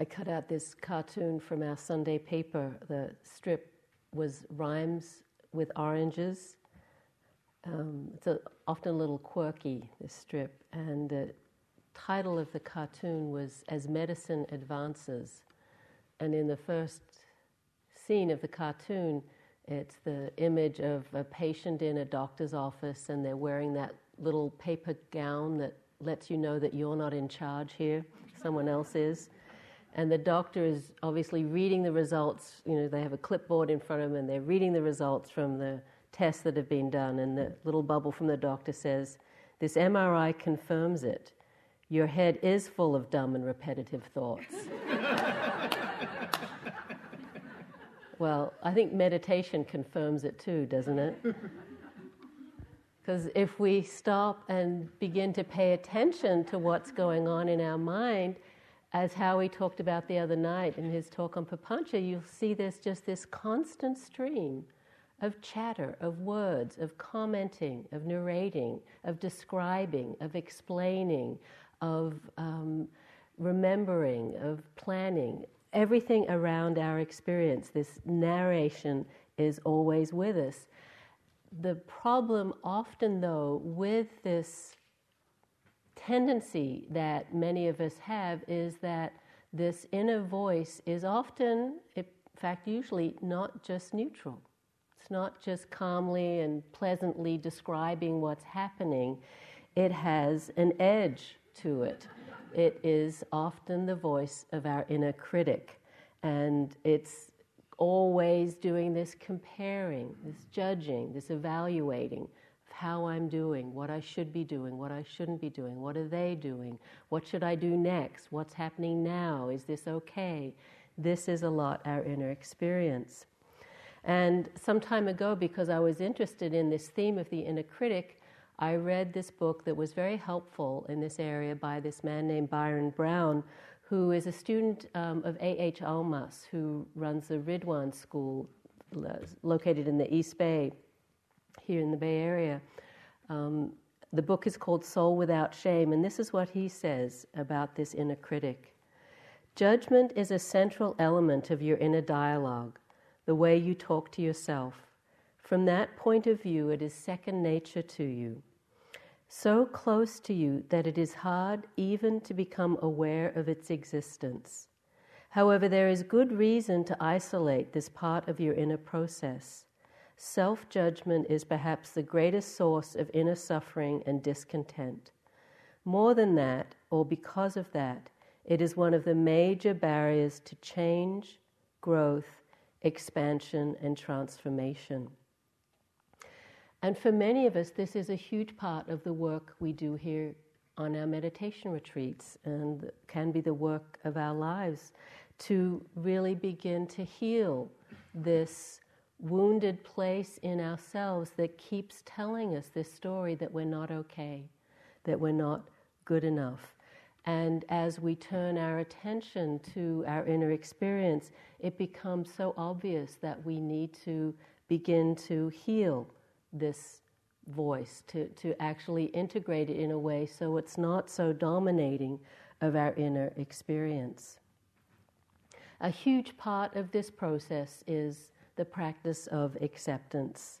I cut out this cartoon from our Sunday paper. The strip was rhymes with oranges. Um, it's a, often a little quirky, this strip. And the title of the cartoon was As Medicine Advances. And in the first scene of the cartoon, it's the image of a patient in a doctor's office, and they're wearing that little paper gown that lets you know that you're not in charge here, someone else is. And the doctor is obviously reading the results. You know, they have a clipboard in front of them and they're reading the results from the tests that have been done. And the little bubble from the doctor says, This MRI confirms it. Your head is full of dumb and repetitive thoughts. well, I think meditation confirms it too, doesn't it? Because if we stop and begin to pay attention to what's going on in our mind, as Howie talked about the other night in his talk on Papancha, you'll see there's just this constant stream of chatter, of words, of commenting, of narrating, of describing, of explaining, of um, remembering, of planning. Everything around our experience, this narration is always with us the problem often, though, with this tendency that many of us have is that this inner voice is often, in fact, usually not just neutral. It's not just calmly and pleasantly describing what's happening, it has an edge to it. It is often the voice of our inner critic, and it's always doing this comparing, this judging, this evaluating how I'm doing, what I should be doing, what I shouldn't be doing, what are they doing, what should I do next, what's happening now, is this okay? This is a lot our inner experience. And some time ago, because I was interested in this theme of the inner critic, I read this book that was very helpful in this area by this man named Byron Brown, who is a student um, of A.H. Almaas, who runs the Ridhwan School located in the East Bay, here in the Bay Area. Um, the book is called Soul Without Shame, and this is what he says about this inner critic. Judgment is a central element of your inner dialogue, the way you talk to yourself. From that point of view, it is second nature to you so close to you that it is hard even to become aware of its existence. However, there is good reason to isolate this part of your inner process. Self judgment is perhaps the greatest source of inner suffering and discontent. More than that, or because of that, it is one of the major barriers to change, growth, expansion, and transformation. And for many of us, this is a huge part of the work we do here on our meditation retreats and can be the work of our lives to really begin to heal this wounded place in ourselves that keeps telling us this story that we're not okay, that we're not good enough. And as we turn our attention to our inner experience, it becomes so obvious that we need to begin to heal this voice, to, to actually integrate it in a way so it's not so dominating of our inner experience. A huge part of this process is the practice of acceptance.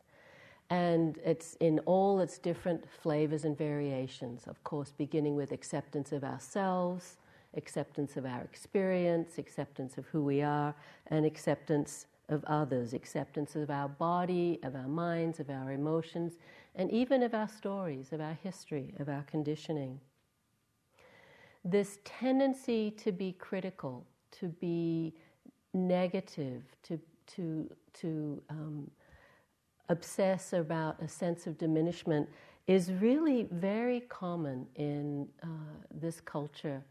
And it's in all its different flavors and variations, of course, beginning with acceptance of ourselves, acceptance of our experience, acceptance of who we are, and acceptance of others, acceptance of our body, of our minds, of our emotions, and even of our stories, of our history, of our conditioning. This tendency to be critical, to be negative, to, to, to um, obsess about a sense of diminishment is really very common in uh, this culture.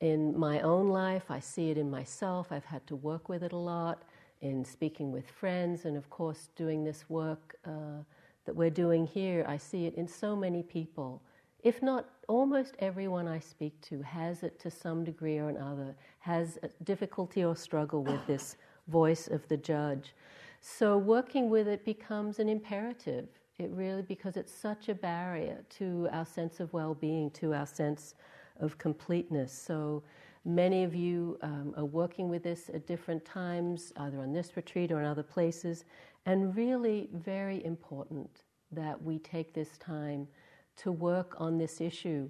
In my own life, I see it in myself, I've had to work with it a lot in speaking with friends, and of course, doing this work uh, that we're doing here, I see it in so many people. If not almost everyone I speak to has it to some degree or another, has difficulty or struggle with this voice of the judge. So working with it becomes an imperative. It really, because it's such a barrier to our sense of well being, to our sense of completeness. So Many of you um, are working with this at different times, either on this retreat or in other places, and really very important that we take this time to work on this issue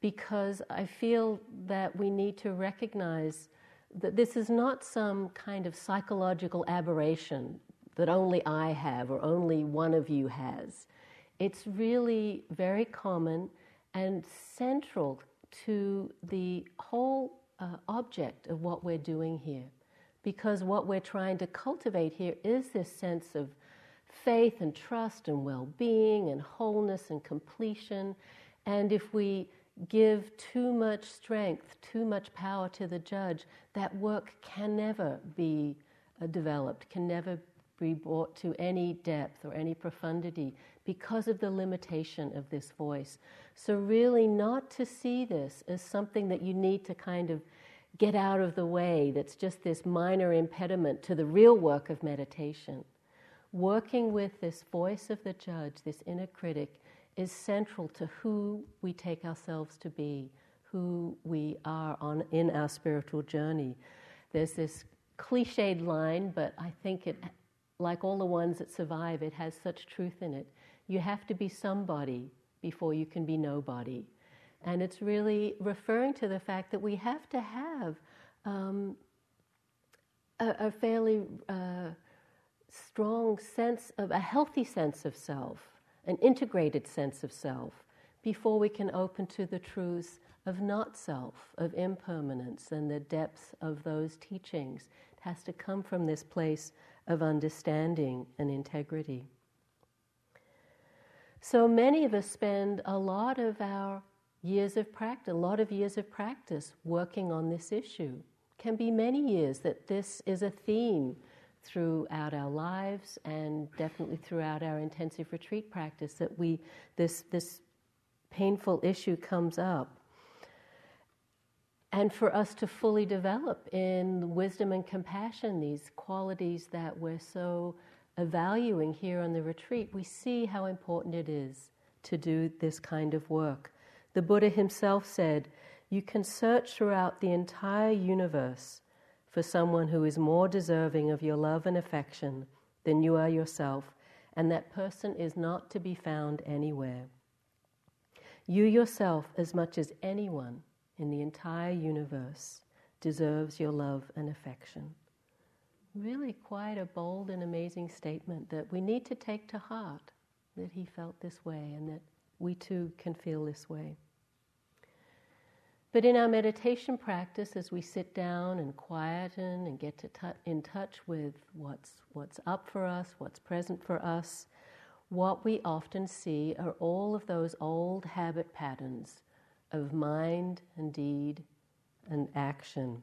because I feel that we need to recognize that this is not some kind of psychological aberration that only I have or only one of you has. It's really very common and central to the whole uh, object of what we're doing here. Because what we're trying to cultivate here is this sense of faith and trust and well being and wholeness and completion. And if we give too much strength, too much power to the judge, that work can never be uh, developed, can never be brought to any depth or any profundity because of the limitation of this voice. So, really, not to see this as something that you need to kind of get out of the way, that's just this minor impediment to the real work of meditation. Working with this voice of the judge, this inner critic, is central to who we take ourselves to be, who we are on in our spiritual journey. There's this cliched line, but I think it, like all the ones that survive, it has such truth in it. You have to be somebody before you can be nobody. And it's really referring to the fact that we have to have um, a, a, fairly uh, strong sense of a healthy sense of self an integrated sense of self before we can open to the truths of not self, of impermanence, and the depths of those teachings. It has to come from this place of understanding and integrity. So many of us spend a lot of our years of practice, a lot of years of practice working on this issue. Can be many years that this is a theme throughout our lives and definitely throughout our intensive retreat practice that we this this painful issue comes up. And for us to fully develop in wisdom and compassion these qualities that we're so valuing here on the retreat we see how important it is to do this kind of work. The buddha himself said you can search throughout the entire universe for someone who is more deserving of your love and affection than you are yourself, and that person is not to be found anywhere. You yourself, as much as anyone in the entire universe, deserves your love and affection. Really, quite a bold and amazing statement that we need to take to heart that he felt this way and that we too can feel this way. But in our meditation practice, as we sit down and quieten and get to t- in touch with what's, what's up for us, what's present for us, what we often see are all of those old habit patterns of mind and deed and action.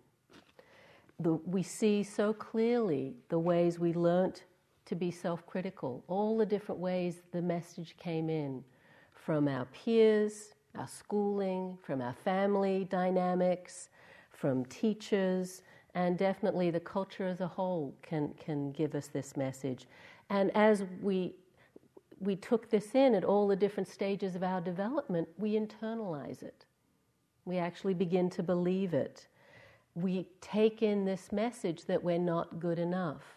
The, we see so clearly the ways we learnt to be self critical, all the different ways the message came in from our peers, our schooling, from our family dynamics, from teachers, and definitely the culture as a whole can, can give us this message. And as we, we took this in at all the different stages of our development, we internalize it. We actually begin to believe it. We take in this message that we're not good enough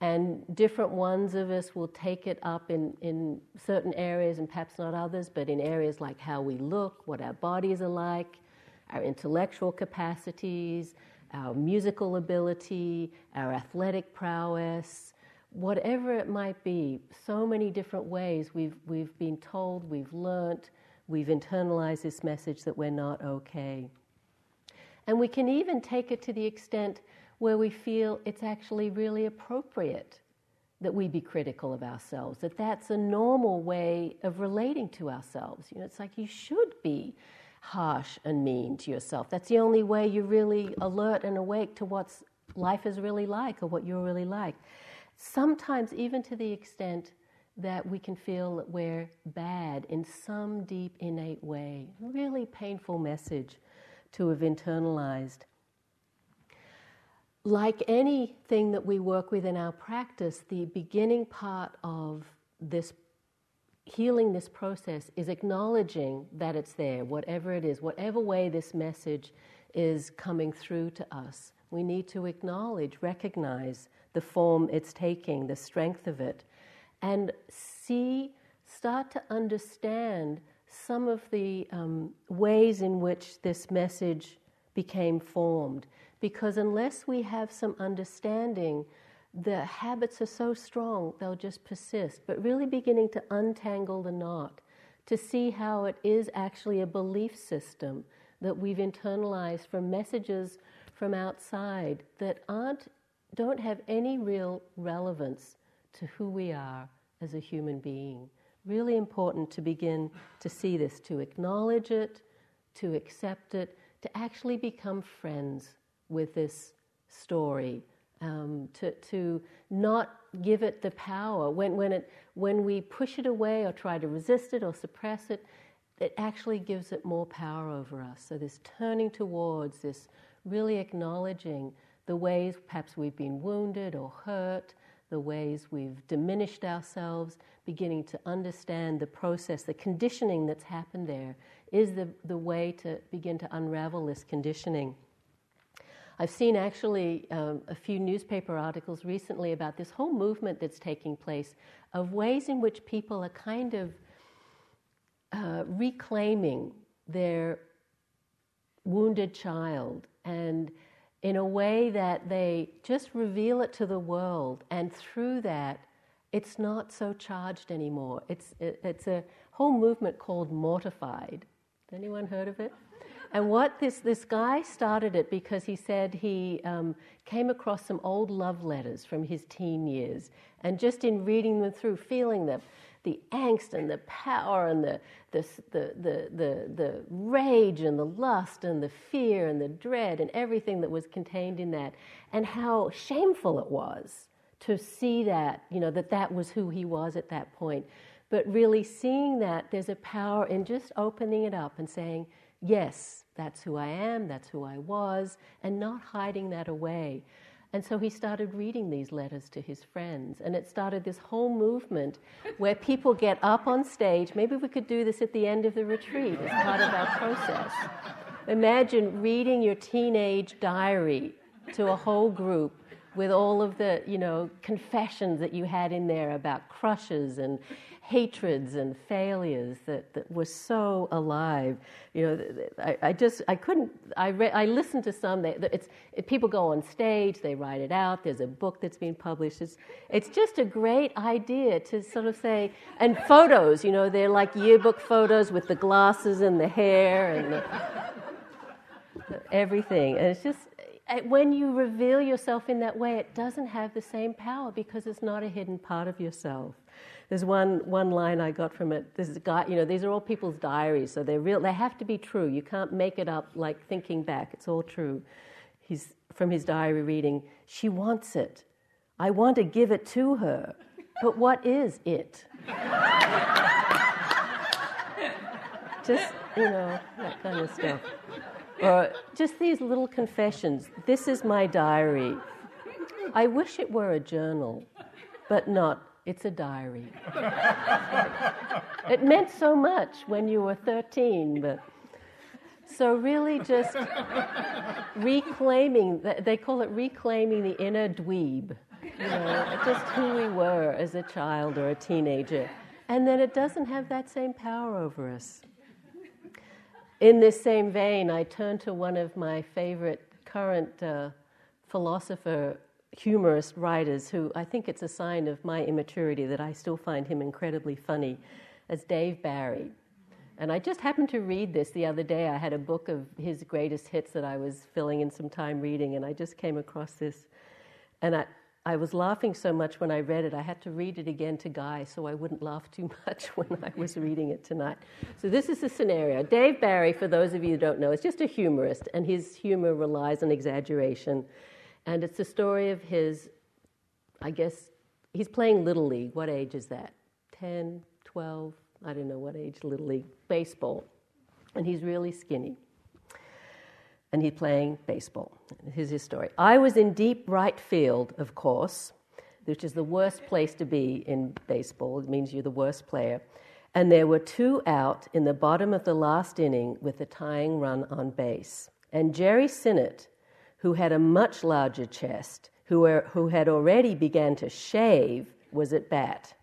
and different ones of us will take it up in, in certain areas and perhaps not others, but in areas like how we look, what our bodies are like, our intellectual capacities, our musical ability, our athletic prowess, whatever it might be. So many different ways we've, we've been told, we've learnt, we've internalized this message that we're not okay. And we can even take it to the extent where we feel it's actually really appropriate that we be critical of ourselves, that that's a normal way of relating to ourselves. You know, it's like you should be harsh and mean to yourself. That's the only way you're really alert and awake to what life is really like or what you're really like. Sometimes, even to the extent that we can feel that we're bad in some deep, innate way. Really painful message to have internalized like anything that we work with in our practice, the beginning part of this healing this process is acknowledging that it's there, whatever it is, whatever way this message is coming through to us. We need to acknowledge, recognize the form it's taking, the strength of it, and see, start to understand some of the um, ways in which this message became formed. Because unless we have some understanding, the habits are so strong, they'll just persist. But really beginning to untangle the knot, to see how it is actually a belief system that we've internalized from messages from outside that aren't, don't have any real relevance to who we are as a human being. Really important to begin to see this, to acknowledge it, to accept it, to actually become friends with this story, um, to, to not give it the power. When, when, it, when we push it away or try to resist it or suppress it, it actually gives it more power over us. So, this turning towards, this really acknowledging the ways perhaps we've been wounded or hurt, the ways we've diminished ourselves, beginning to understand the process, the conditioning that's happened there, is the, the way to begin to unravel this conditioning. I've seen actually um, a few newspaper articles recently about this whole movement that's taking place of ways in which people are kind of uh, reclaiming their wounded child and in a way that they just reveal it to the world, and through that, it's not so charged anymore. It's, it, it's a whole movement called Mortified. Anyone heard of it? And what this, this guy started it because he said he um, came across some old love letters from his teen years, and just in reading them through, feeling them, the angst and the power and the, the, the, the, the, the rage and the lust and the fear and the dread and everything that was contained in that, and how shameful it was to see that, you know, that that was who he was at that point. But really seeing that there's a power in just opening it up and saying, yes, that's who I am, that's who I was, and not hiding that away. And so he started reading these letters to his friends. And it started this whole movement where people get up on stage. Maybe we could do this at the end of the retreat as part of our process. Imagine reading your teenage diary to a whole group with all of the, you know, confessions that you had in there about crushes and hatreds and failures that, that were so alive. You know, I, I just, I couldn't, I, re- I listened to some, they, it's, it, people go on stage, they write it out, there's a book that's been published. It's, it's just a great idea to sort of say, and photos, you know, they're like yearbook photos with the glasses and the hair and the, everything. And it's just, eh, when you reveal yourself in that way, it doesn't have the same power because it's not a hidden part of yourself. There's one, one line I got from it. This is a guy, you know, these are all people's diaries, so they're real. They have to be true. You can't make it up like thinking back. It's all true. He's from his diary reading. She wants it. I want to give it to her, but what is it? just you know that kind of stuff, or just these little confessions. This is my diary. I wish it were a journal, but not it's a diary. it meant so much when you were 13, but so really just reclaiming, they call it reclaiming the inner dweeb, you know, just who we were as a child or a teenager. And then it doesn't have that same power over us. In this same vein, I turn to one of my favorite current uh, philosopher humorist writers who I think it's a sign of my immaturity that I still find him incredibly funny, as Dave Barry. And I just happened to read this the other day. I had a book of his greatest hits that I was filling in some time reading, and I just came across this. And I, I was laughing so much when I read it, I had to read it again to Guy so I wouldn't laugh too much when I was reading it tonight. So, this is the scenario. Dave Barry, for those of you who don't know, is just a humorist, and his humor relies on exaggeration. And it's the story of his, I guess, he's playing Little League. What age is that? 10, 12, I don't know what age Little League, baseball. And he's really skinny. And he's playing baseball. Here's his story. I was in deep right field, of course, which is the worst place to be in baseball. It means you're the worst player. And there were two out in the bottom of the last inning with the tying run on base. And Jerry Sinnott, who had a much larger chest, who, were, who had already began to shave, was at bat.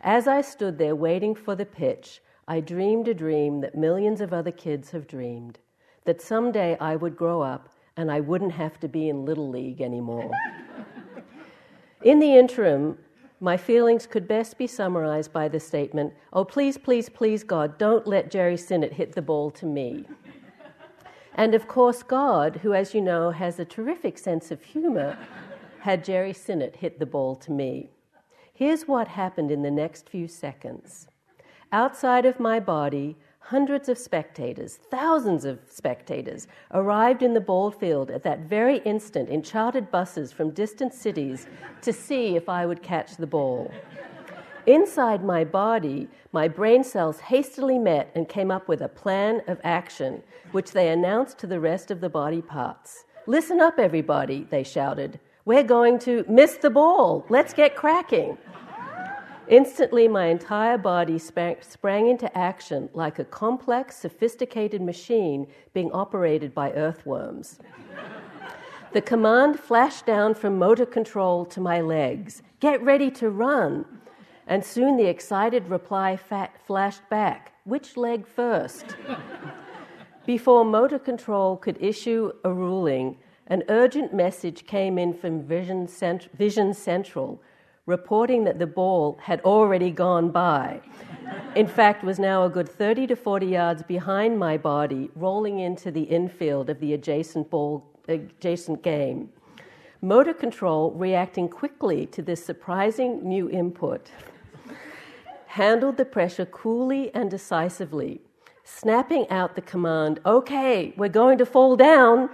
As I stood there waiting for the pitch, I dreamed a dream that millions of other kids have dreamed that someday I would grow up and I wouldn't have to be in Little League anymore. in the interim, my feelings could best be summarized by the statement Oh, please, please, please, God, don't let Jerry Sinnott hit the ball to me. And of course, God, who, as you know, has a terrific sense of humor, had Jerry Sinnott hit the ball to me. Here's what happened in the next few seconds. Outside of my body, hundreds of spectators, thousands of spectators, arrived in the ball field at that very instant in chartered buses from distant cities to see if I would catch the ball. Inside my body, my brain cells hastily met and came up with a plan of action, which they announced to the rest of the body parts. Listen up, everybody, they shouted. We're going to miss the ball. Let's get cracking. Instantly, my entire body sprang into action like a complex, sophisticated machine being operated by earthworms. the command flashed down from motor control to my legs Get ready to run. And soon the excited reply flashed back Which leg first? Before motor control could issue a ruling, an urgent message came in from Vision, Cent- Vision Central reporting that the ball had already gone by. In fact, was now a good 30 to 40 yards behind my body, rolling into the infield of the adjacent ball adjacent game. Motor control, reacting quickly to this surprising new input, handled the pressure coolly and decisively, snapping out the command, okay, we're going to fall down.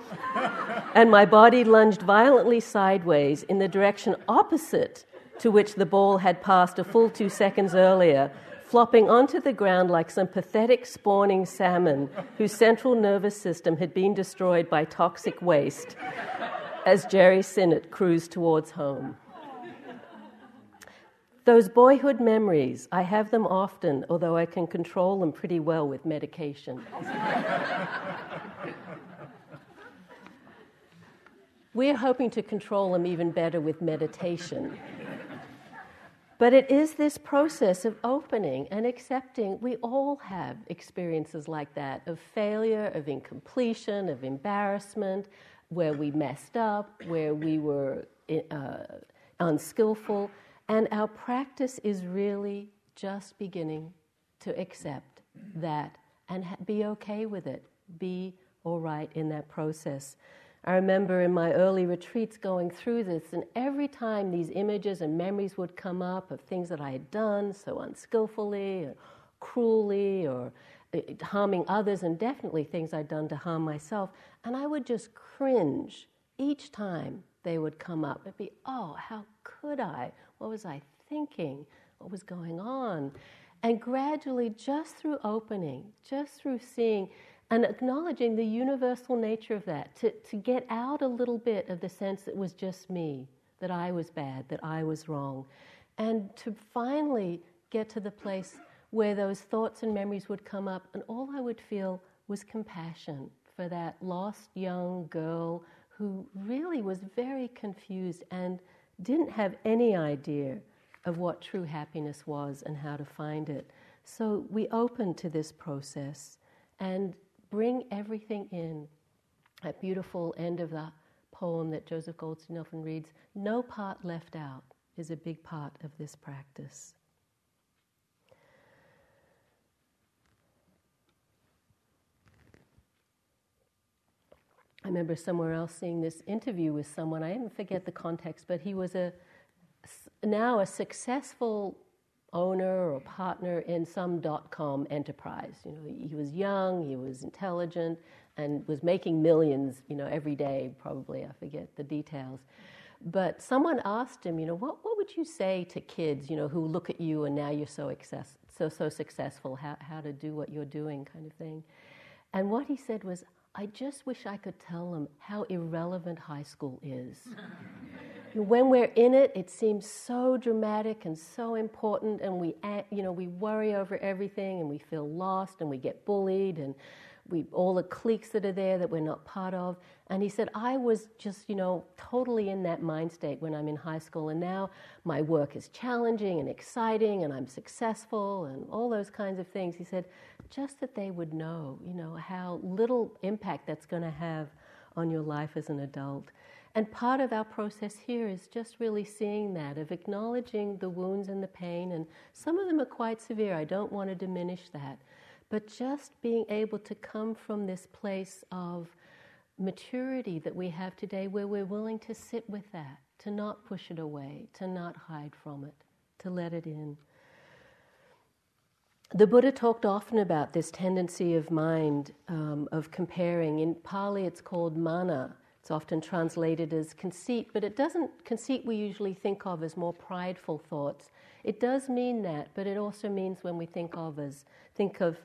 and my body lunged violently sideways in the direction opposite to which the ball had passed a full two seconds earlier, flopping onto the ground like some pathetic spawning salmon whose central nervous system had been destroyed by toxic waste as Jerry Sinnott cruised towards home. Those boyhood memories, I have them often, although I can control them pretty well with medication. We're hoping to control them even better with meditation. But it is this process of opening and accepting. We all have experiences like that of failure, of incompletion, of embarrassment, where we messed up, where we were uh, unskillful. And our practice is really just beginning to accept that and ha- be okay with it, be all right in that process. I remember in my early retreats going through this, and every time these images and memories would come up of things that I had done so unskillfully or cruelly or uh, harming others, and definitely things I'd done to harm myself, and I would just cringe each time they would come up. It'd be, oh, how could I? What was I thinking? What was going on? And gradually, just through opening, just through seeing, and acknowledging the universal nature of that, to, to get out a little bit of the sense that it was just me, that I was bad, that I was wrong, and to finally get to the place where those thoughts and memories would come up, and all I would feel was compassion for that lost young girl who really was very confused and didn't have any idea of what true happiness was and how to find it. So we open to this process and bring everything in. That beautiful end of the poem that Joseph Goldstein often reads no part left out is a big part of this practice. I remember somewhere else seeing this interview with someone. I didn't forget the context, but he was a now a successful owner or partner in some dot com enterprise. You know, he was young, he was intelligent, and was making millions, you know, every day, probably, I forget the details. But someone asked him, you know, what, what would you say to kids, you know, who look at you and now you're so, excess, so, so successful, how, how to do what you're doing, kind of thing. And what he said was, I just wish I could tell them how irrelevant high school is. when we're in it, it seems so dramatic and so important, and we, you know, we worry over everything, and we feel lost, and we get bullied, and we all the cliques that are there that we're not part of. And he said, I was just, you know, totally in that mind state when I'm in high school, and now my work is challenging and exciting, and I'm successful, and all those kinds of things. He said, just that they would know, you know, how little impact that's going to have on your life as an adult. And part of our process here is just really seeing that, of acknowledging the wounds and the pain, and some of them are quite severe. I don't want to diminish that. But just being able to come from this place of maturity that we have today where we're willing to sit with that, to not push it away, to not hide from it, to let it in. The Buddha talked often about this tendency of mind um, of comparing. In Pali, it's called mana. It's often translated as conceit, but it doesn't, conceit we usually think of as more prideful thoughts. It does mean that, but it also means when we think of as, think of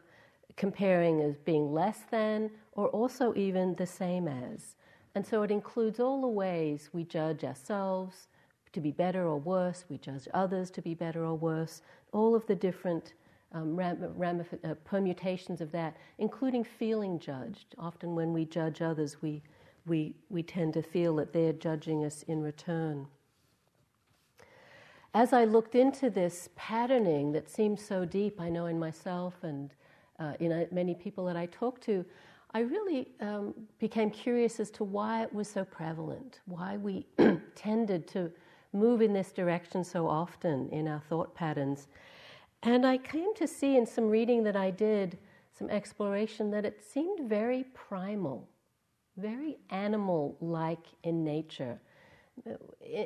comparing as being less than or also even the same as. And so it includes all the ways we judge ourselves to be better or worse, we judge others to be better or worse, all of the different um, uh, permutations of that, including feeling judged. Often when we judge others, we, we, we tend to feel that they're judging us in return. As I looked into this patterning that seems so deep, I know in myself and uh, in many people that I talked to, I really um, became curious as to why it was so prevalent, why we tended to move in this direction so often in our thought patterns. And I came to see in some reading that I did, some exploration, that it seemed very primal, very animal like in nature.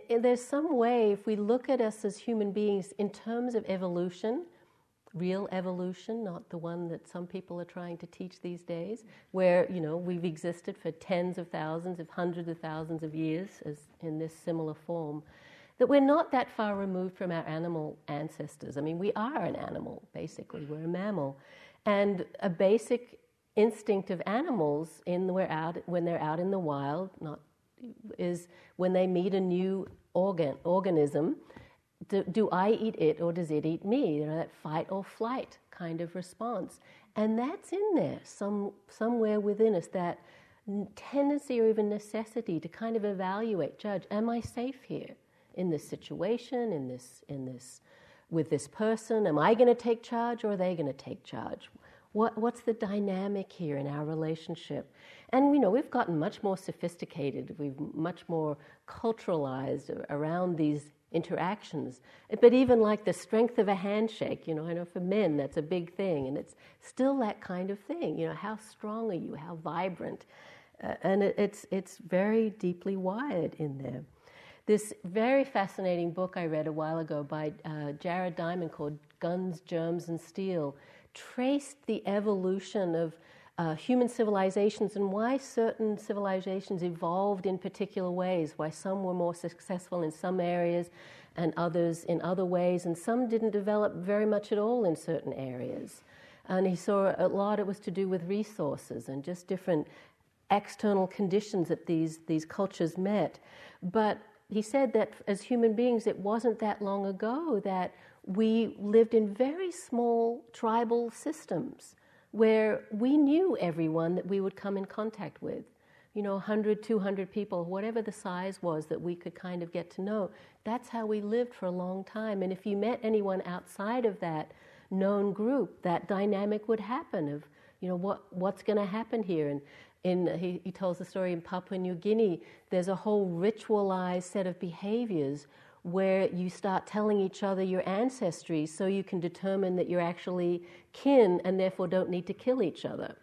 There's some way, if we look at us as human beings in terms of evolution, real evolution, not the one that some people are trying to teach these days, where you know we've existed for tens of thousands, if hundreds of thousands of years, as in this similar form. That we're not that far removed from our animal ancestors. I mean, we are an animal, basically. We're a mammal. And a basic instinct of animals in out, when they're out in the wild not, is when they meet a new organ, organism, do, do, I eat it or does it eat me? You know, that fight or flight kind of response. And that's in there, some, somewhere within us, that tendency or even necessity to kind of evaluate, judge, am I safe here in this situation, in this, in this, with this person? Am I going to take charge or are they going to take charge? What, what's the dynamic here in our relationship? And we know we've gotten much more sophisticated, we've much more culturalized around these interactions. But even like the strength of a handshake, you know, I know for men that's a big thing, and it's still that kind of thing. You know, how strong are you? How vibrant? Uh, and it, it's it's very deeply wired in there. This very fascinating book I read a while ago by uh, Jared Diamond called Guns, Germs, and Steel traced the evolution of uh, human civilizations and why certain civilizations evolved in particular ways, why some were more successful in some areas and others in other ways, and some didn't develop very much at all in certain areas. And he saw a lot it was to do with resources and just different external conditions that these, these cultures met. But he said that as human beings, it wasn't that long ago that we lived in very small tribal systems where we knew everyone that we would come in contact with. You know, 100, 200 people, whatever the size was that we could kind of get to know. That's how we lived for a long time. And if you met anyone outside of that known group, that dynamic would happen of, you know, what, what's going to happen here? And in, he, he tells the story in Papua New Guinea, there's a whole ritualized set of behaviors where you start telling each other your ancestry so you can determine that you're actually kin and therefore don't need to kill each other.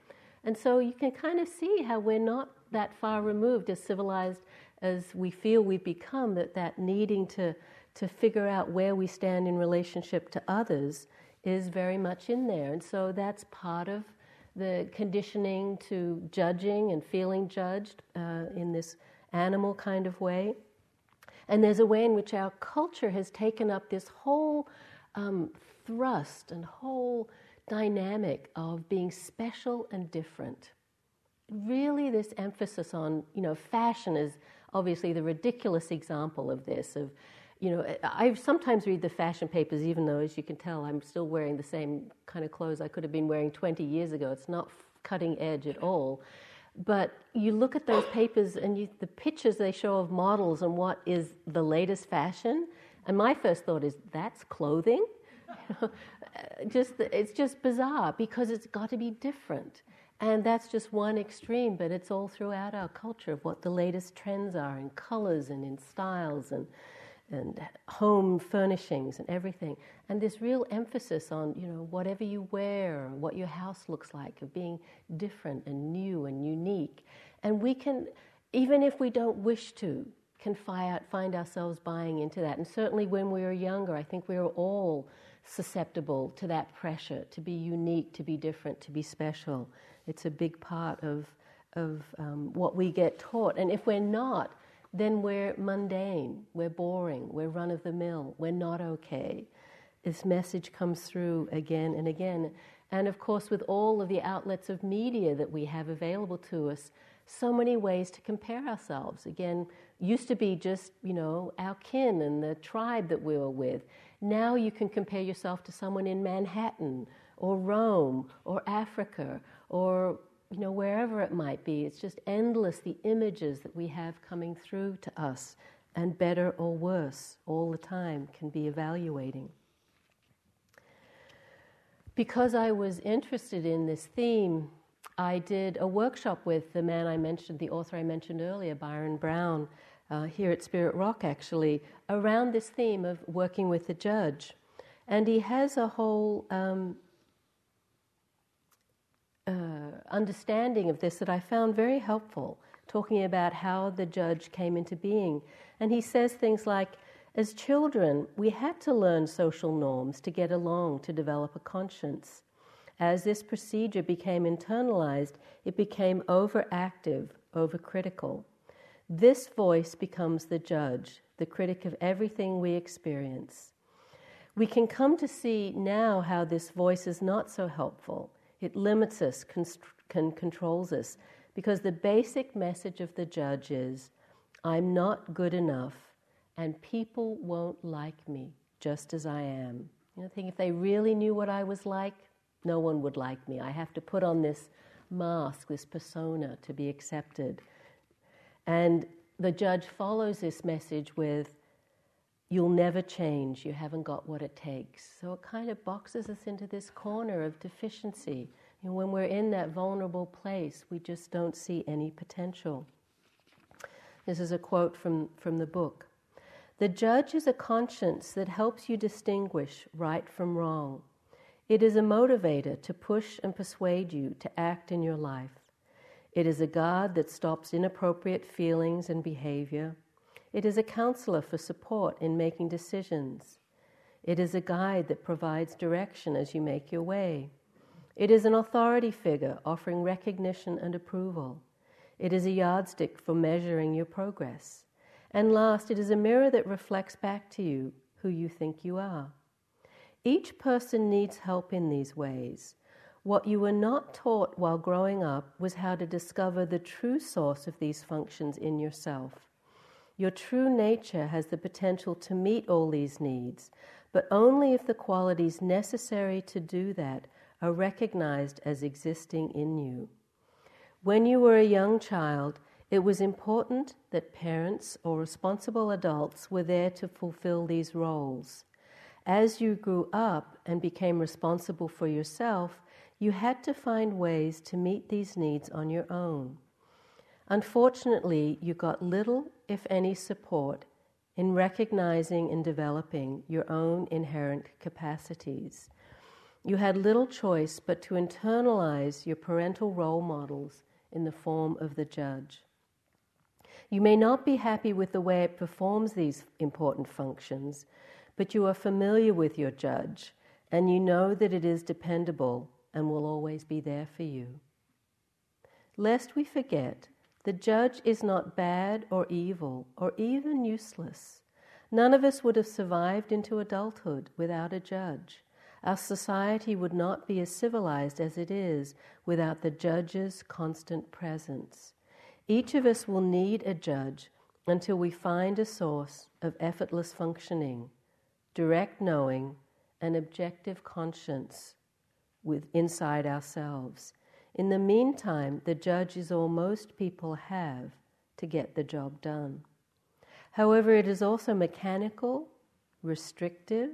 And so you can kind of see how we're not that far removed as civilized as we feel we've become, that that needing to, to figure out where we stand in relationship to others is very much in there. And so that's part of the conditioning to judging and feeling judged uh, in this animal kind of way. And there's a way in which our culture has taken up this whole um, thrust and whole dynamic of being special and different. Really, this emphasis on, you know, fashion is obviously the ridiculous example of this. Of, you know, I sometimes read the fashion papers, even though, as you can tell, I'm still wearing the same kind of clothes I could have been wearing 20 years ago. It's not cutting edge at all. But you look at those papers and you, the pictures they show of models and what is the latest fashion, and my first thought is that's clothing. just it's just bizarre because it's got to be different. And that's just one extreme, but it's all throughout our culture of what the latest trends are in colors and in styles and and home furnishings and everything. And this real emphasis on, you know, whatever you wear, what your house looks like, of being different and new and unique. And we can, even if we don't wish to, can find ourselves buying into that. And certainly when we were younger, I think we were all susceptible to that pressure to be unique, to be different, to be special. It's a big part of, of um, what we get taught. And if we're not, then we're mundane, we're boring, we're run of the mill, we're not okay. This message comes through again and again. And of course, with all of the outlets of media that we have available to us, so many ways to compare ourselves. Again, used to be just, you know, our kin and the tribe that we were with. Now you can compare yourself to someone in Manhattan or Rome or Africa or you know, wherever it might be. It's just endless the images that we have coming through to us, and better or worse all the time can be evaluating. Because I was interested in this theme, I did a workshop with the man I mentioned, the author I mentioned earlier, Byron Brown, uh, here at Spirit Rock actually, around this theme of working with the judge. And he has a whole um, uh, understanding of this that I found very helpful, talking about how the judge came into being. And he says things like, as children, we had to learn social norms to get along, to develop a conscience. As this procedure became internalized, it became overactive, overcritical. This voice becomes the judge, the critic of everything we experience. We can come to see now how this voice is not so helpful it limits us, const- con- controls us, because the basic message of the judge is I'm not good enough, and people won't like me just as I am. You know, think if they really knew what I was like, no one would like me. I have to put on this mask, this persona to be accepted. And the judge follows this message with, You'll never change, you haven't got what it takes. So it kind of boxes us into this corner of deficiency. And when we're in that vulnerable place, we just don't see any potential. This is a quote from, from the book. The judge is a conscience that helps you distinguish right from wrong. It is a motivator to push and persuade you to act in your life. It is a guard that stops inappropriate feelings and behavior it is a counselor for support in making decisions. It is a guide that provides direction as you make your way. It is an authority figure offering recognition and approval. It is a yardstick for measuring your progress. And last, it is a mirror that reflects back to you who you think you are. Each person needs help in these ways. What you were not taught while growing up was how to discover the true source of these functions in yourself. Your true nature has the potential to meet all these needs, but only if the qualities necessary to do that are recognized as existing in you. When you were a young child, it was important that parents or responsible adults were there to fulfill these roles. As you grew up and became responsible for yourself, you had to find ways to meet these needs on your own. Unfortunately, you got little, if any, support in recognizing and developing your own inherent capacities. You had little choice but to internalize your parental role models in the form of the judge. You may not be happy with the way it performs these important functions, but you are familiar with your judge and you know that it is dependable and will always be there for you. Lest we forget the judge is not bad or evil or even useless. None of us would have survived into adulthood without a judge. Our society would not be as civilized as it is without the judge's constant presence. Each of us will need a judge until we find a source of effortless functioning, direct knowing, and objective conscience with inside ourselves. In the meantime, the judge is all most people have to get the job done. However, it is also mechanical, restrictive,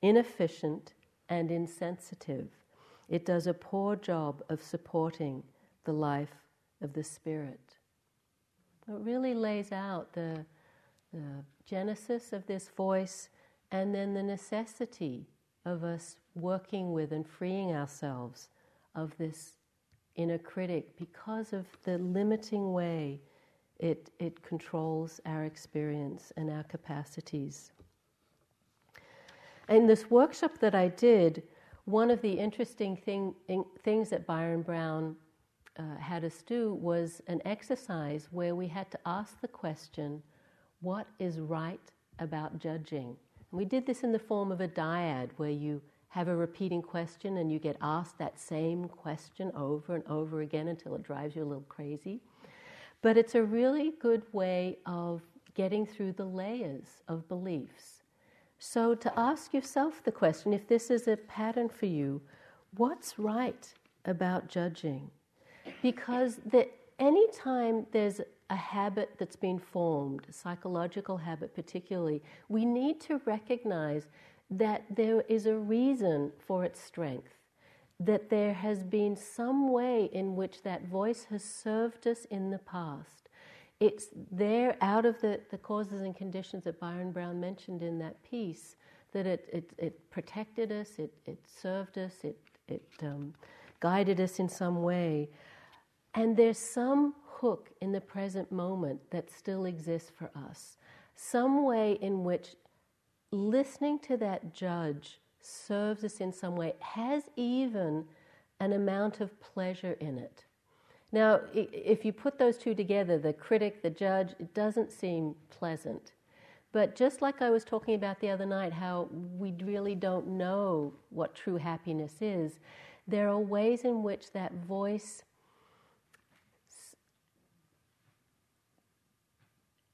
inefficient, and insensitive. It does a poor job of supporting the life of the Spirit. It really lays out the, the genesis of this voice and then the necessity of us working with and freeing ourselves of this inner critic because of the limiting way it, it controls our experience and our capacities. In this workshop that I did, one of the interesting thing, in, things that Byron Brown uh, had us do was an exercise where we had to ask the question, What is right about judging? And we did this in the form of a dyad where you have a repeating question and you get asked that same question over and over again until it drives you a little crazy. But it's a really good way of getting through the layers of beliefs. So, to ask yourself the question if this is a pattern for you, what's right about judging? Because the, anytime there's a habit that's been formed, a psychological habit particularly, we need to recognize that there is a reason for its strength, that there has been some way in which that voice has served us in the past. It's there out of the, the causes and conditions that Byron Brown mentioned in that piece, that it, it, it protected us, it, it served us, it, it um, guided us in some way. And there's some hook in the present moment that still exists for us, some way in which listening to that judge serves us in some way, has even an amount of pleasure in it. Now, if you put those two together, the critic, the judge, it doesn't seem pleasant. But just like I was talking about the other night, how we really don't know what true happiness is, there are ways in which that voice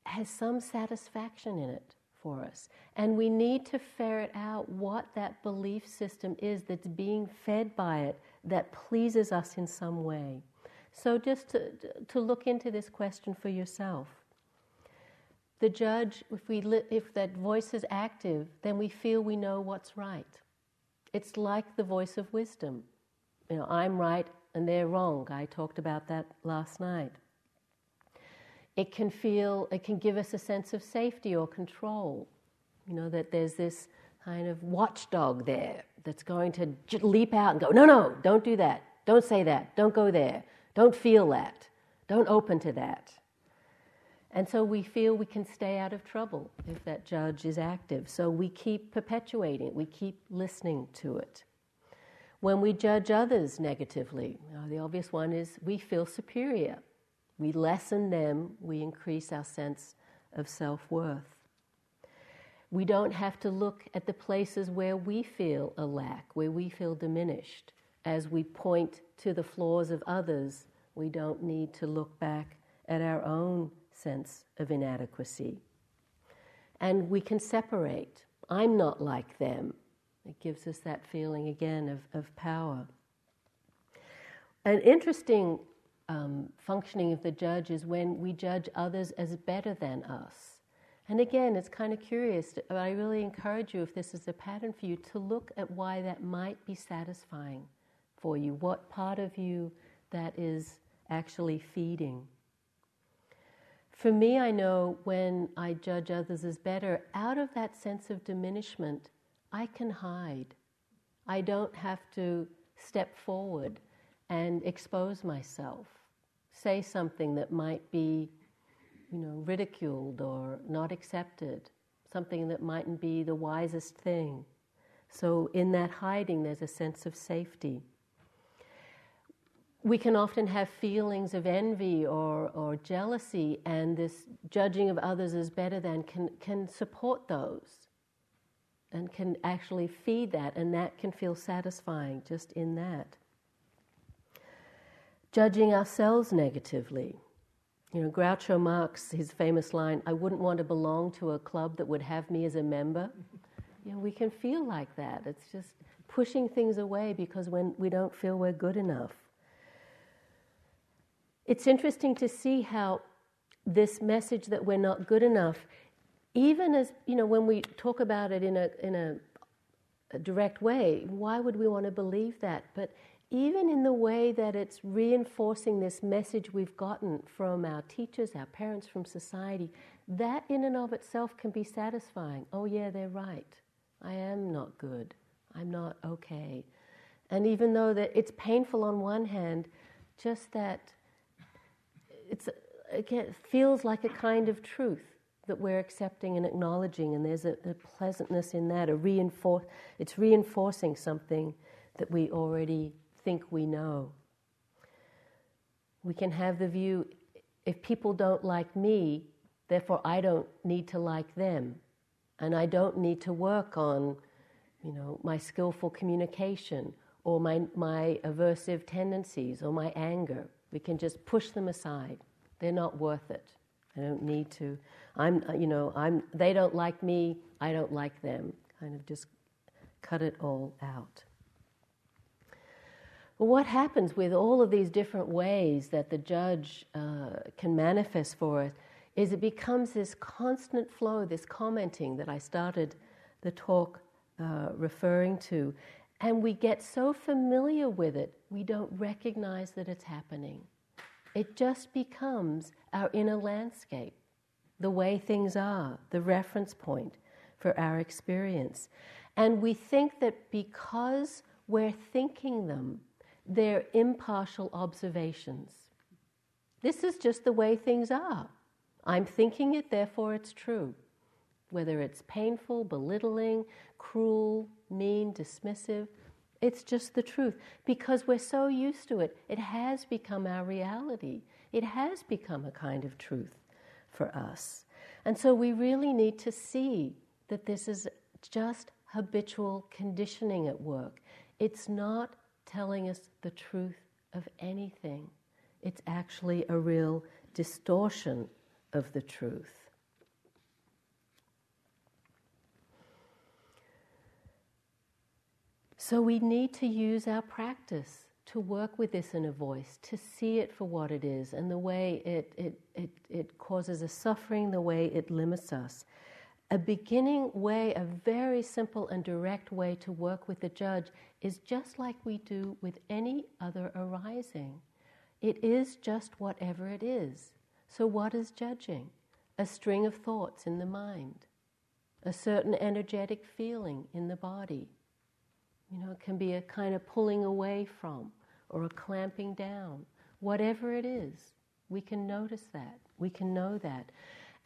has some satisfaction in it for us. And we need to ferret out what that belief system is that's being fed by it that pleases us in some way. So, just to, to look into this question for yourself. The judge, if, we li- if that voice is active, then we feel we know what's right. It's like the voice of wisdom. You know, I'm right and they're wrong. I talked about that last night. It can feel, it can give us a sense of safety or control. You know, that there's this kind of watchdog there that's going to leap out and go, no, no, don't do that. Don't say that. Don't go there. Don't feel that. Don't open to that. And so we feel we can stay out of trouble if that judge is active. So we keep perpetuating it, we keep listening to it. When we judge others negatively, know, the obvious one is we feel superior. We lessen them, we increase our sense of self worth. We don't have to look at the places where we feel a lack, where we feel diminished. As we point to the flaws of others, we don't need to look back at our own sense of inadequacy. And we can separate. I'm not like them. It gives us that feeling again of, of power. An interesting um, functioning of the judge is when we judge others as better than us. And again, it's kind of curious, but I really encourage you, if this is a pattern for you, to look at why that might be satisfying for you, what part of you that is actually feeding. For me, I know when I judge others as better, out of that sense of diminishment, I can hide. I don't have to step forward and expose myself, say something that might be, you know, ridiculed or not accepted, something that mightn't be the wisest thing. So in that hiding, there's a sense of safety. We can often have feelings of envy or, or jealousy, and this judging of others as better than can, can support those and can actually feed that, and that can feel satisfying just in that judging ourselves negatively. You know, Groucho Marx, his famous line, I wouldn't want to belong to a club that would have me as a member. You know, we can feel like that. It's just pushing things away because when we don't feel we're good enough. it's interesting to see how this message that we're not good enough, even as, you know, when we talk about it in a, in a, a direct way, why would we want to believe that? But even in the way that it's reinforcing this message we've gotten from our teachers, our parents, from society, that in and of itself can be satisfying. Oh, yeah, they're right. I am not good. I'm not okay. And even though that it's painful on one hand, just that it's, it feels like a kind of truth that we're accepting and acknowledging, and there's a, a pleasantness in that. A reinforce, it's reinforcing something that we already think we know. We can have the view if people don't like me, therefore I don't need to like them, and I don't need to work on, you know, my skillful communication or my, my aversive tendencies or my anger. We can just push them aside. They're not worth it. I don't need to. I'm, you know, I'm, they don't like me, I don't like them. Kind of just cut it all out. Well, what happens with all of these different ways that the judge uh, can manifest for us is it becomes this constant flow, this commenting that I started the talk uh, referring to. And we get so familiar with it, we don't recognize that it's happening. It just becomes our inner landscape, the way things are, the reference point for our experience. And we think that because we're thinking them, they're impartial observations. This is just the way things are. I'm thinking it, therefore it's true. Whether it's painful, belittling, cruel, mean, dismissive, it's just the truth because we're so used to it. It has become our reality, it has become a kind of truth for us. And so we really need to see that this is just habitual conditioning at work. It's not telling us the truth of anything. It's actually a real distortion of the truth. So we need to use our practice to work with this inner voice, to see it for what it is and the way it, it, it, it causes us suffering, the way it limits us a beginning way, a very simple and direct way to work with the judge is just like we do with any other arising. It is just whatever it is. So, what is judging? A string of thoughts in the mind, a certain energetic feeling in the body. You know, it can be a kind of pulling away from or a clamping down. Whatever it is, we can notice that. We can know that.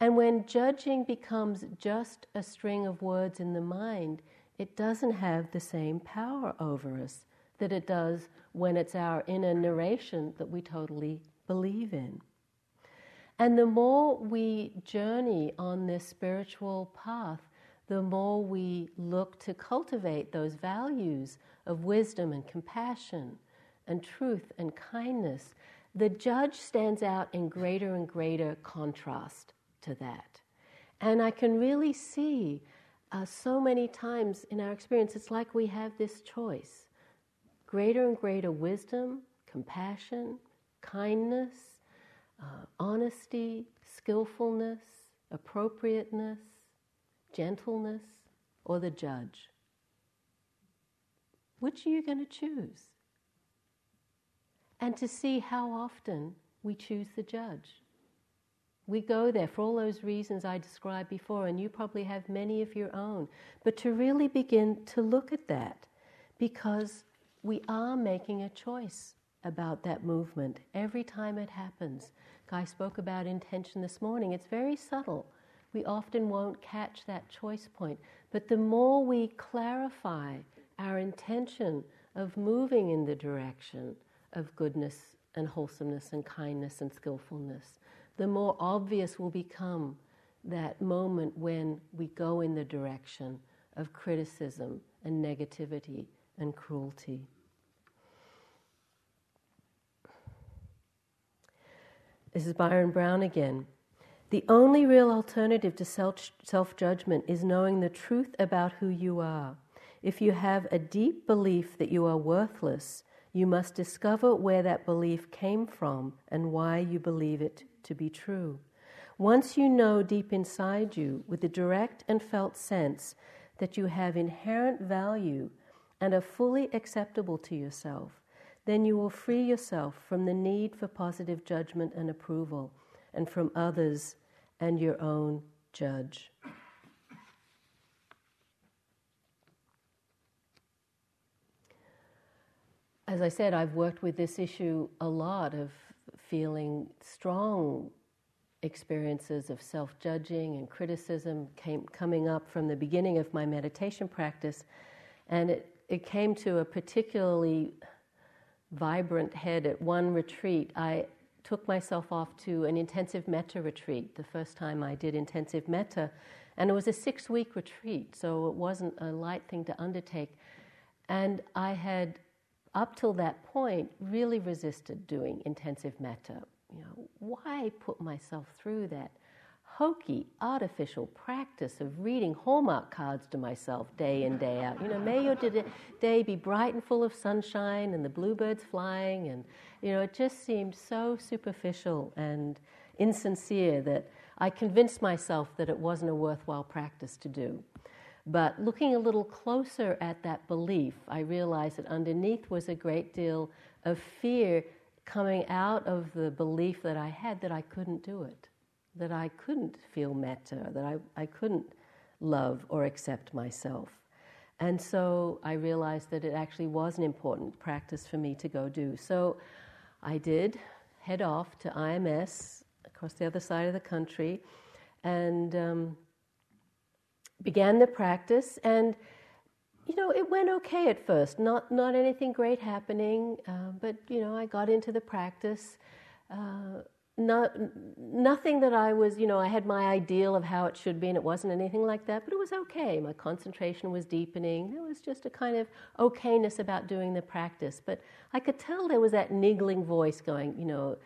And when judging becomes just a string of words in the mind, it doesn't have the same power over us that it does when it's our inner narration that we totally believe in. And the more we journey on this spiritual path, the more we look to cultivate those values of wisdom and compassion and truth and kindness, the judge stands out in greater and greater contrast to that. And I can really see uh, so many times in our experience, it's like we have this choice greater and greater wisdom, compassion, kindness, uh, honesty, skillfulness, appropriateness, gentleness, or the judge. Which are you going to choose? And to see how often we choose the judge. We go there for all those reasons I described before, and you probably have many of your own. But to really begin to look at that, because we are making a choice about that movement every time it happens. Guy spoke about intention this morning. It's very subtle. We often won't catch that choice point. But the more we clarify our intention of moving in the direction of goodness and wholesomeness and kindness and skillfulness, the more obvious will become that moment when we go in the direction of criticism and negativity and cruelty. This is Byron Brown again. The only real alternative to self judgment is knowing the truth about who you are. If you have a deep belief that you are worthless, You must discover where that belief came from and why you believe it to be true. Once you know deep inside you, with a direct and felt sense, that you have inherent value and are fully acceptable to yourself, then you will free yourself from the need for positive judgment and approval, and from others and your own judge. As I said, I've worked with this issue a lot of feeling strong experiences of self judging and criticism came coming up from the beginning of my meditation practice. And it, it came to a particularly vibrant head at one retreat. I took myself off to an intensive metta retreat, the first time I did intensive metta. And it was a six week retreat, so it wasn't a light thing to undertake. And I had, up till that point, really resisted doing intensive metta you know, why put myself through that hokey, artificial practice of reading Hallmark cards to myself day in, day out? You know, may your day be bright and full of sunshine and the bluebirds flying. And, you know, it just seemed so superficial and insincere that I convinced myself that it wasn't a worthwhile practice to do. But looking a little closer at that belief, I realized that underneath was a great deal of fear coming out of the belief that I had that I couldn't do it, that I couldn't feel metta, that I, I couldn't love or accept myself. And so I realized that it actually was an important practice for me to go do. So I did head off to IMS across the other side of the country and um, began the practice. And you know, it went okay at first. Not not anything great happening, uh, but you know, I got into the practice. Uh, not nothing that I was, you know, I had my ideal of how it should be, and it wasn't anything like that. But it was okay. My concentration was deepening. There was just a kind of okayness about doing the practice. But I could tell there was that niggling voice going, you know,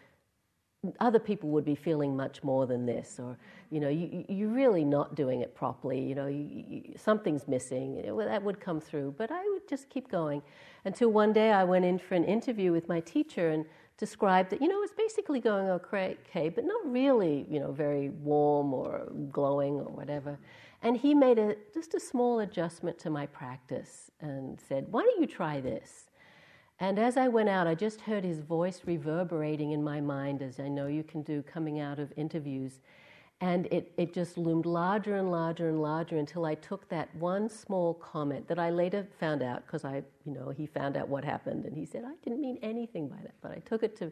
other people would be feeling much more than this, or you know, you, you're really not doing it properly. You know, you, you, something's missing. that would come through, but I would just keep going until one day I went in for an interview with my teacher and described that you know it was basically going okay, but not really, you know, very warm or glowing or whatever. And he made a just a small adjustment to my practice and said, "Why don't you try this?" And as I went out, I just heard his voice reverberating in my mind, as I know you can do coming out of interviews. And it, it just loomed larger and larger and larger until I took that one small comment that I later found out because I, you know, he found out what happened and he said, I didn't mean anything by that. But I took it to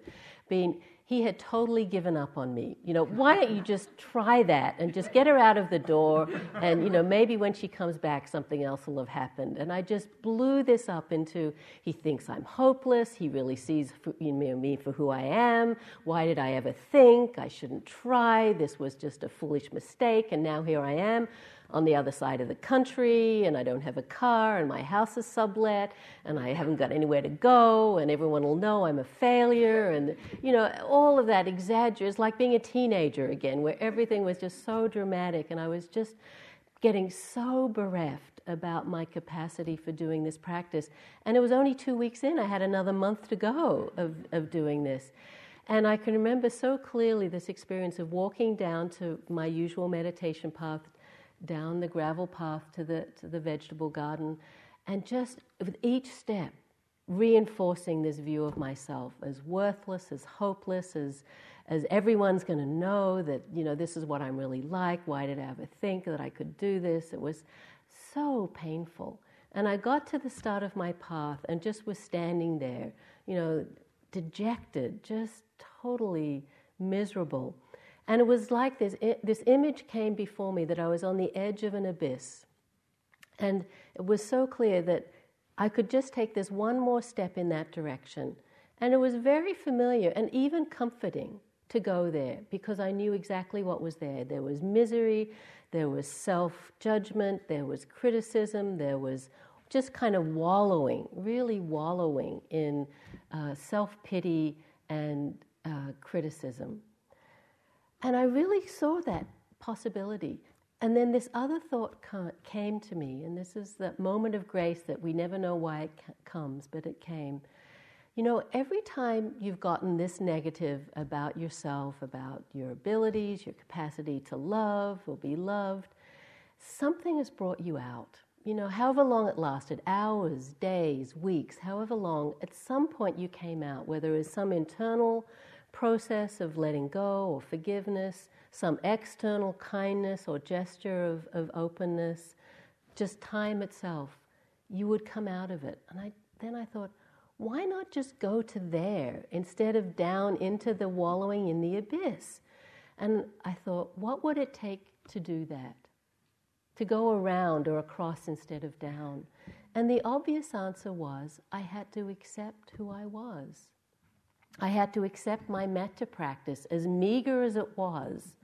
being, he had totally given up on me. You know, why don't you just try that and just get her out of the door and, you know, maybe when she comes back, something else will have happened. And I just blew this up into he thinks I'm hopeless. He really sees me for who I am. Why did I ever think I shouldn't try? This was just a foolish mistake. And now here I am on the other side of the country, and I don't have a car, and my house is sublet, and I haven't got anywhere to go, and everyone will know I'm a failure, and you know, all of that exaggerates, like being a teenager again, where everything was just so dramatic, and I was just getting so bereft about my capacity for doing this practice. And it was only two weeks in, I had another month to go of, of doing this. And I can remember so clearly this experience of walking down to my usual meditation path down the gravel path to the, to the vegetable garden, and just with each step, reinforcing this view of myself as worthless, as hopeless, as, as everyone's going to know that, you know, this is what I'm really like. Why did I ever think that I could do this? It was so painful. And I got to the start of my path and just was standing there, you know, dejected, just totally miserable. And it was like this, this image came before me that I was on the edge of an abyss. And it was so clear that I could just take this one more step in that direction. And it was very familiar and even comforting to go there because I knew exactly what was there. There was misery, there was self judgment, there was criticism, there was just kind of wallowing, really wallowing in uh, self pity and uh, criticism. And I really saw that possibility. And then this other thought came to me, and this is that moment of grace that we never know why it comes, but it came. You know, every time you've gotten this negative about yourself, about your abilities, your capacity to love or be loved, something has brought you out. You know, however long it lasted hours, days, weeks, however long at some point you came out, whether it's some internal process of letting go or forgiveness, some external kindness or gesture of, of openness, just time itself, you would come out of it. And I, then I thought, why not just go to there instead of down into the wallowing in the abyss? And I thought, what would it take to do that? To go around or across instead of down? And the obvious answer was I had to accept who I was. I had to accept my metta practice, as meager as it was,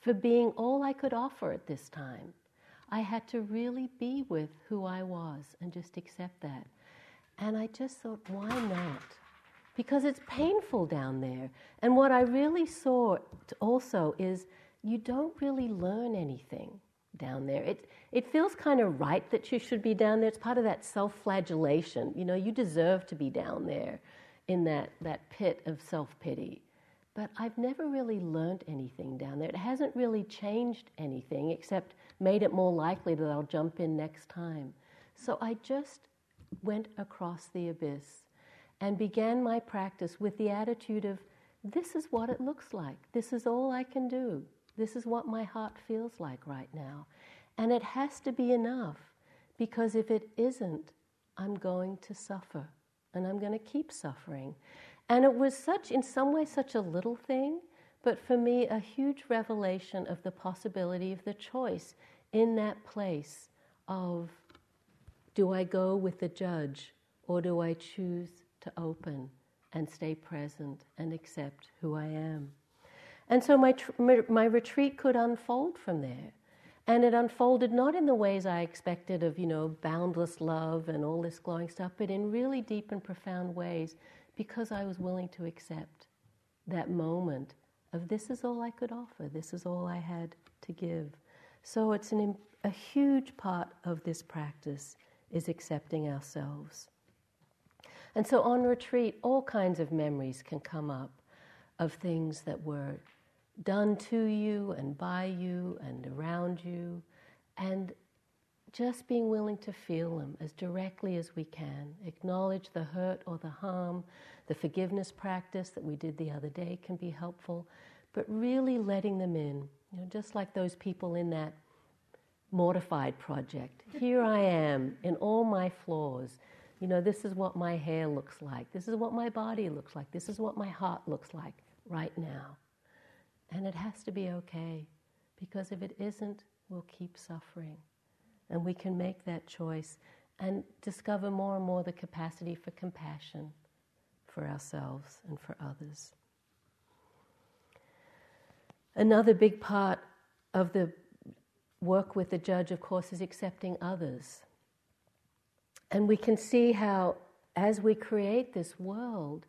for being all I could offer at this time. I had to really be with who I was and just accept that. And I just thought, why not? Because it's painful down there. And what I really saw also is you don't really learn anything down there. It, it feels kind of right that you should be down there. It's part of that self flagellation. You know, you deserve to be down there in that, that pit of self pity. But I've never really learned anything down there. It hasn't really changed anything except made it more likely that I'll jump in next time. So I just went across the abyss and began my practice with the attitude of this is what it looks like. This is all I can do. This is what my heart feels like right now. And it has to be enough because if it isn't, I'm going to suffer and I'm going to keep suffering. And it was such, in some way, such a little thing, but for me, a huge revelation of the possibility of the choice in that place of do I go with the judge or do I choose to open and stay present and accept who I am? And so my, tr- my retreat could unfold from there. And it unfolded not in the ways I expected of, you know, boundless love and all this glowing stuff, but in really deep and profound ways because I was willing to accept that moment of this is all I could offer, this is all I had to give. So it's an, a huge part of this practice is accepting ourselves. And so on retreat, all kinds of memories can come up of things that were done to you and by you and around you, and just being willing to feel them as directly as we can. Acknowledge the hurt or the harm. The forgiveness practice that we did the other day can be helpful, but really letting them in. You know, just like those people in that mortified project. Here I am in all my flaws. You know, this is what my hair looks like. This is what my body looks like. This is what my heart looks like right now. And it has to be okay because if it isn't, we'll keep suffering. And we can make that choice and discover more and more the capacity for compassion for ourselves and for others. Another big part of the work with the judge, of course, is accepting others. And we can see how, as we create this world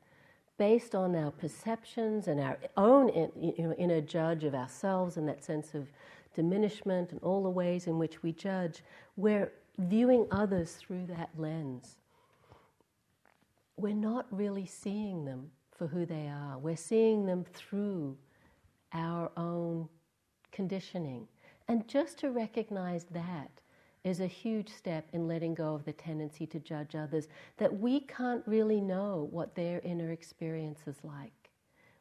based on our perceptions and our own you know, inner judge of ourselves and that sense of diminishment and all the ways in which we judge, we're viewing others through that lens. We're not really seeing them for who they are, we're seeing them through our own conditioning. And just to recognize that is a huge step in letting go of the tendency to judge others, that we can't really know what their inner experience is like.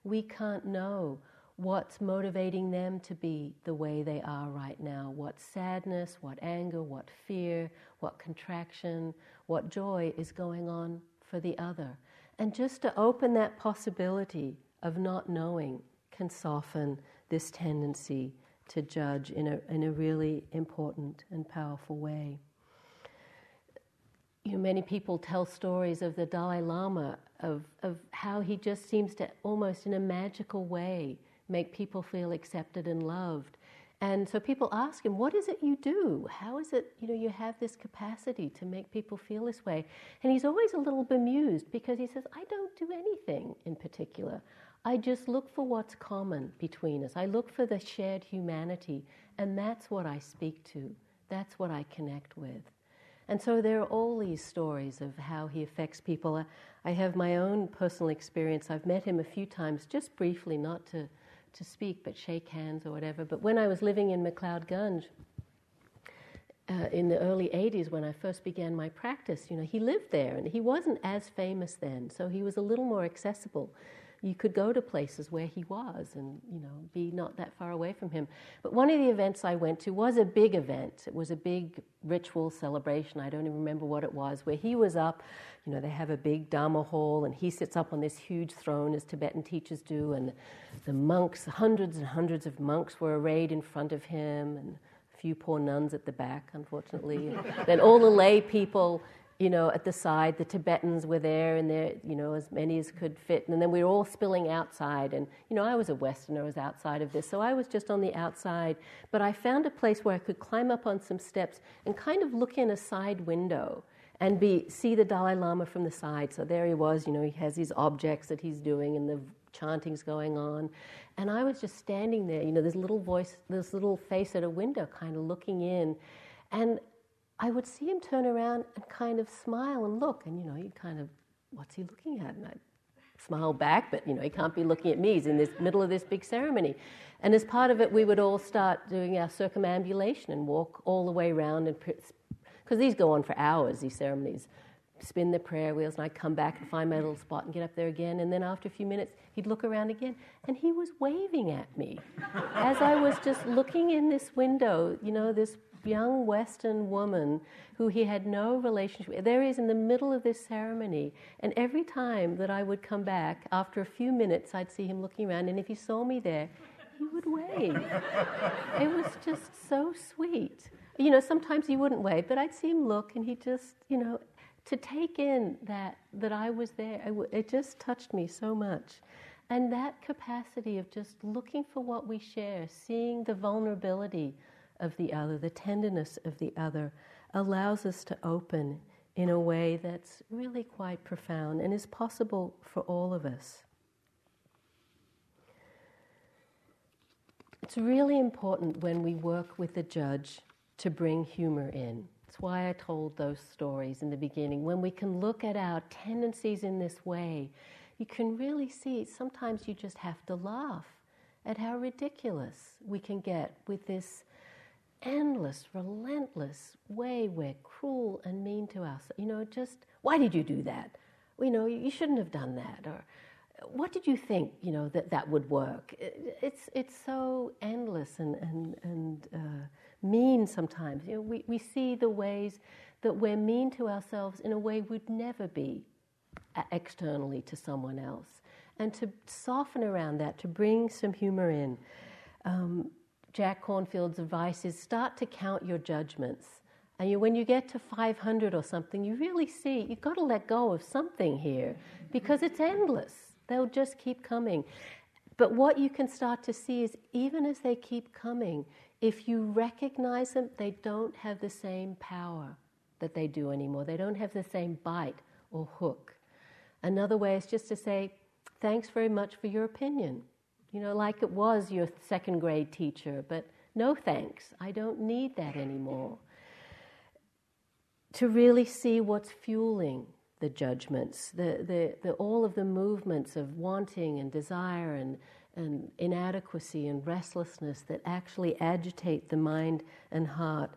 We can't know what's motivating them to be the way they are right now. What sadness, what anger, what fear, what contraction, what joy is going on for the other. And just to open that possibility of not knowing can soften this tendency to judge in a, in a really important and powerful way. You know, many people tell stories of the Dalai Lama, of, of how he just seems to almost in a magical way make people feel accepted and loved. And so people ask him, What is it you do? How is it, you know, you have this capacity to make people feel this way? And he's always a little bemused because he says, I don't do anything in particular. I just look for what's common between us. I look for the shared humanity, and that's what I speak to. That's what I connect with. And so there are all these stories of how he affects people. I have my own personal experience. I've met him a few times, just briefly, not to, to speak, but shake hands or whatever. But when I was living in McLeod Ganj, uh, in the early 80s when I first began my practice, you know, he lived there and he wasn't as famous then, so he was a little more accessible. You could go to places where he was and, you know, be not that far away from him. But one of the events I went to was a big event. It was a big ritual celebration. I don't even remember what it was, where he was up, you know, they have a big Dharma hall and he sits up on this huge throne as Tibetan teachers do and the monks, hundreds and hundreds of monks were arrayed in front of him and a few poor nuns at the back, unfortunately. then all the lay people, you know, at the side, the Tibetans were there, and there, you know, as many as could fit. And then we were all spilling outside. And, you know, I was a Westerner, I was outside of this, so I was just on the outside. But I found a place where I could climb up on some steps and kind of look in a side window and be see the Dalai Lama from the side. So there he was, you know, he has these objects that he's doing, and the chanting's going on. And I was just standing there, you know, this little voice, this little face at a window, kind of looking in. And I would see him turn around and kind of smile and look. And, you know, he'd kind of, what's he looking at? And I'd smile back, but, you know, he can't be looking at me. He's in this middle of this big ceremony. And as part of it, we would all start doing our circumambulation and walk all the way around. And Because these go on for hours, these ceremonies spin the prayer wheels, and I'd come back and find my little spot and get up there again. And then after a few minutes, he'd look around again, and he was waving at me as I was just looking in this window. You know, this young Western woman who he had no relationship with. There he is in the middle of this ceremony, and every time that I would come back, after a few minutes, I'd see him looking around, and if he saw me there, he would wave. it was just so sweet. You know, sometimes he wouldn't wave, but I'd see him look, and he just, you know, to take in that that I was there, it just touched me so much. And that capacity of just looking for what we share, seeing the vulnerability of the other, the tenderness of the other, allows us to open in a way that's really quite profound and is possible for all of us. It's really important when we work with the judge to bring humor in. That's why I told those stories in the beginning. When we can look at our tendencies in this way, you can really see sometimes you just have to laugh at how ridiculous we can get with this endless, relentless way we're cruel and mean to us. You know, just, why did you do that? You know, you shouldn't have done that. Or, what did you think, you know, that that would work? It's, it's so endless and, and, and uh, mean sometimes. You know, we, we see the ways that we're mean to ourselves in a way we'd never be externally to someone else. And to soften around that, to bring some humor in. Um, Jack Kornfield's advice is start to count your judgments. And you, when you get to 500 or something, you really see you've got to let go of something here because it's endless. They'll just keep coming. But what you can start to see is even as they keep coming, if you recognize them, they don't have the same power that they do anymore. They don't have the same bite or hook. Another way is just to say, thanks very much for your opinion. You know, like it was your second grade teacher, but no thanks. I don't need that anymore. To really see what's fueling the judgments, the, the, the, all of the movements of wanting and desire and and inadequacy and restlessness that actually agitate the mind and heart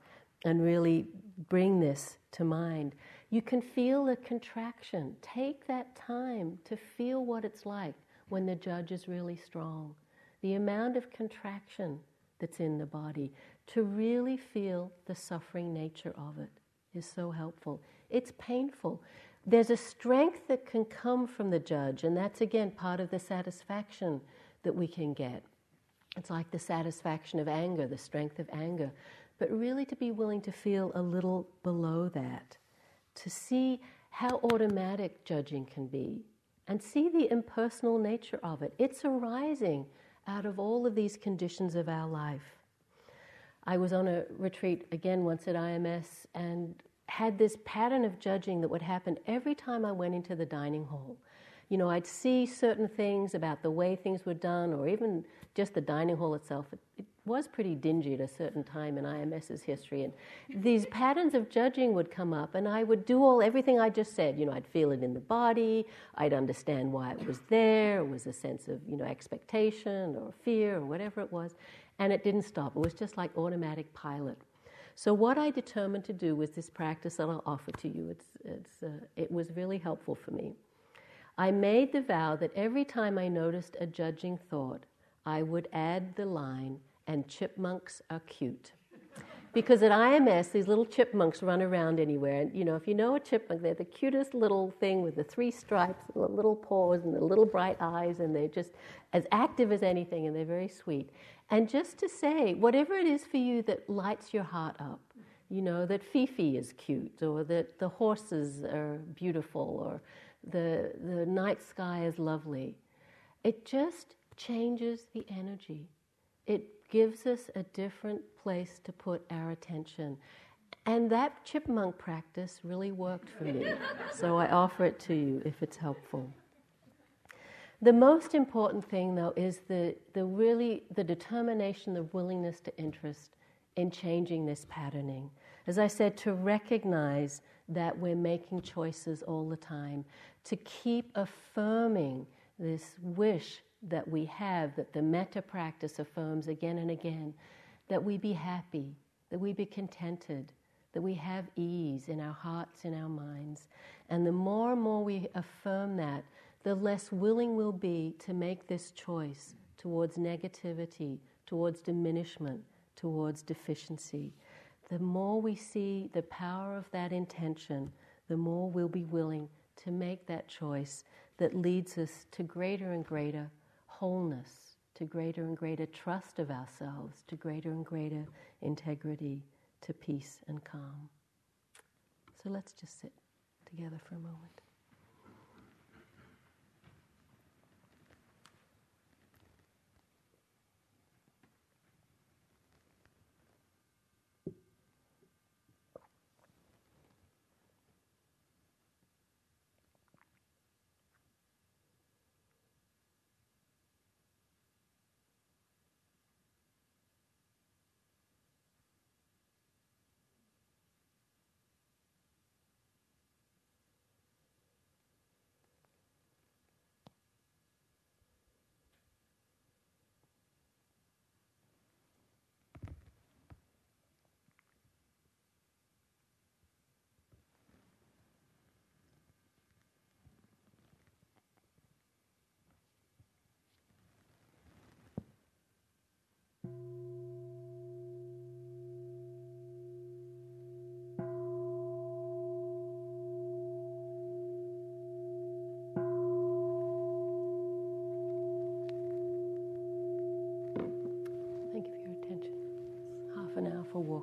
and really bring this to mind. You can feel the contraction. Take that time to feel what it's like when the judge is really strong. The amount of contraction that's in the body to really feel the suffering nature of it is so helpful. It's painful. There's a strength that can come from the judge, and that's again part of the satisfaction that we can get. It's like the satisfaction of anger, the strength of anger, but really to be willing to feel a little below that, to see how automatic judging can be, and see the impersonal nature of it. It's arising out of all of these conditions of our life. I was on a retreat again once at IMS and had this pattern of judging that would happen every time I went into the dining hall you know, I'd see certain things about the way things were done, or even just the dining hall itself. It, it was pretty dingy at a certain time in IMS's history, and these patterns of judging would come up, and I would do all everything I just said. You know, I'd feel it in the body, I'd understand why it was there. It was a sense of you know expectation or fear or whatever it was, and it didn't stop. It was just like automatic pilot. So what I determined to do with this practice that I'll offer to you, it's, it's, uh, it was really helpful for me. I made the vow that every time I noticed a judging thought, I would add the line, and chipmunks are cute. Because at IMS, these little chipmunks run around anywhere. And, you know, if you know a chipmunk, they're the cutest little thing with the three stripes, and the little paws, and the little bright eyes, and they're just as active as anything, and they're very sweet. And just to say, whatever it is for you that lights your heart up, you know, that Fifi is cute, or that the horses are beautiful, or the, the night sky is lovely, it just changes the energy. It gives us a different place to put our attention. And that chipmunk practice really worked for me. so I offer it to you if it's helpful. The most important thing, though, is the, the really the determination, the willingness to interest in changing this patterning. As I said, to recognize that we're making choices all the time, to keep affirming this wish that we have, that the metta practice affirms again and again, that we be happy, that we be contented, that we have ease in our hearts, in our minds. And the more and more we affirm that, the less willing we'll be to make this choice towards negativity, towards diminishment, towards deficiency. The more we see the power of that intention, the more we'll be willing to make that choice that leads us to greater and greater wholeness, to greater and greater trust of ourselves, to greater and greater integrity, to peace and calm. So let's just sit together for a moment.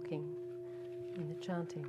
For walking and the chanting.